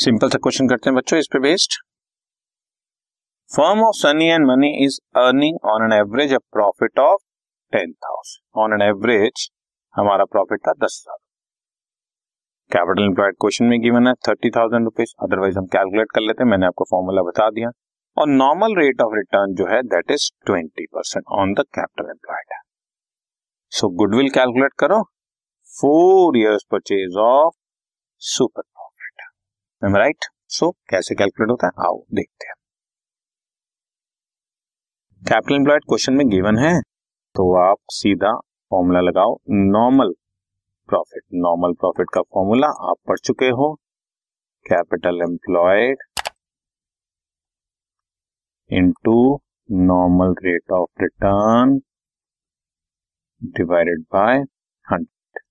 Simple सा question करते हैं बच्चों इस पे based firm of Sunny and Money is earning on an average a profit of ten thousand on an average हमारा प्रॉफिट था दस हज़ार। कैपिटल एम्प्लॉयड क्वेश्चन में गिवन है थर्टी थाउज़ेंड रुपीज़ अदरवाइज़ हम कैलकुलेट कर लेते हैं, मैंने आपको फॉर्मूला बता दिया। और नॉर्मल रेट ऑफ़ रिटर्न जो है that is twenty percent on the capital employed so goodwill calculate करो four years purchase of super right so कैसे कैलकुलेट होता है? आओ, देखते हैं। कैपिटल एम्प्लॉयड क्वेश्चन में गिवन है तो आप सीधा फॉर्मूला लगाओ नॉर्मल प्रॉफिट नॉर्मल प्रॉफिट का फॉर्मूला आप पढ़ चुके हो। Capital employed into normal rate of return divided by hundred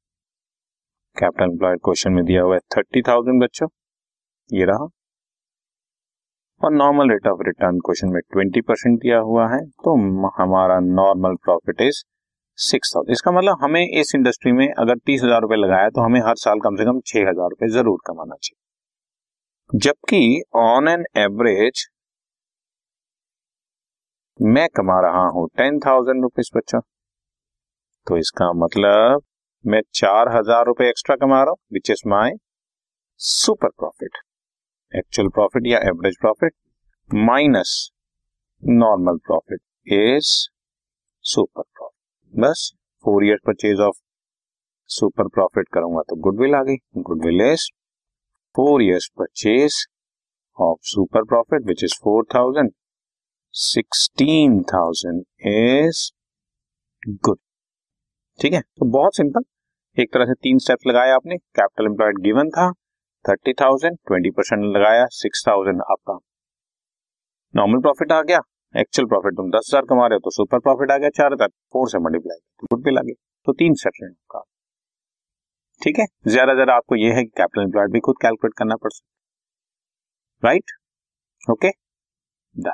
capital employed question में दिया हुआ है थर्टी थाउज़ेंड बच्चों। ये रहा। और normal rate of return question में ट्वेंटी परसेंट दिया हुआ है तो हमारा normal profit is six thousand इसका मतलब हमें इस इंडस्ट्री में अगर तीस हज़ार रुपए लगाया तो हमें हर साल कम से कम छह हज़ार रुपए ज़रूर कमाना चाहिए। जबकि ऑन एन एवरेज मैं कमा रहा हूँ टेन थाउज़ेंड रुपीज़ बच्चा। तो इसका मतलब मैं चार हज़ार रुपए एक्स्ट्रा कमा रहा हूँ which is my super profit actual profit या average profit minus normal profit is super profit बस four year purchase of super profit करूँगा तो गुडविल आ गई। Goodwill is four years purchase of super profit which is four thousand sixteen thousand is good ठीक है? तो बहुत simple एक तरह से तीन स्टेप्स लगाए आपने। कैपिटल एम्प्लॉयड गिवन था। थर्टी थाउज़ेंड, ट्वेंटी परसेंट लगाया, सिक्स थाउज़ेंड आपका। नॉर्मल प्रॉफिट आ गया एक्चुअल प्रॉफिट तुम दस हज़ार कमा रहे हो तो सुपर प्रॉफिट आ गया चार हज़ार फोर से मल्टीप्लाई तो गुड बिल आ गया तो तीन सेक्शन आपका। ठीक है, ज़्यादा ज़्यादा आपको यह है कि कैपिटल एम्प्लॉयड भी खुद कैलकुलेट करना पड़ सकता right okay done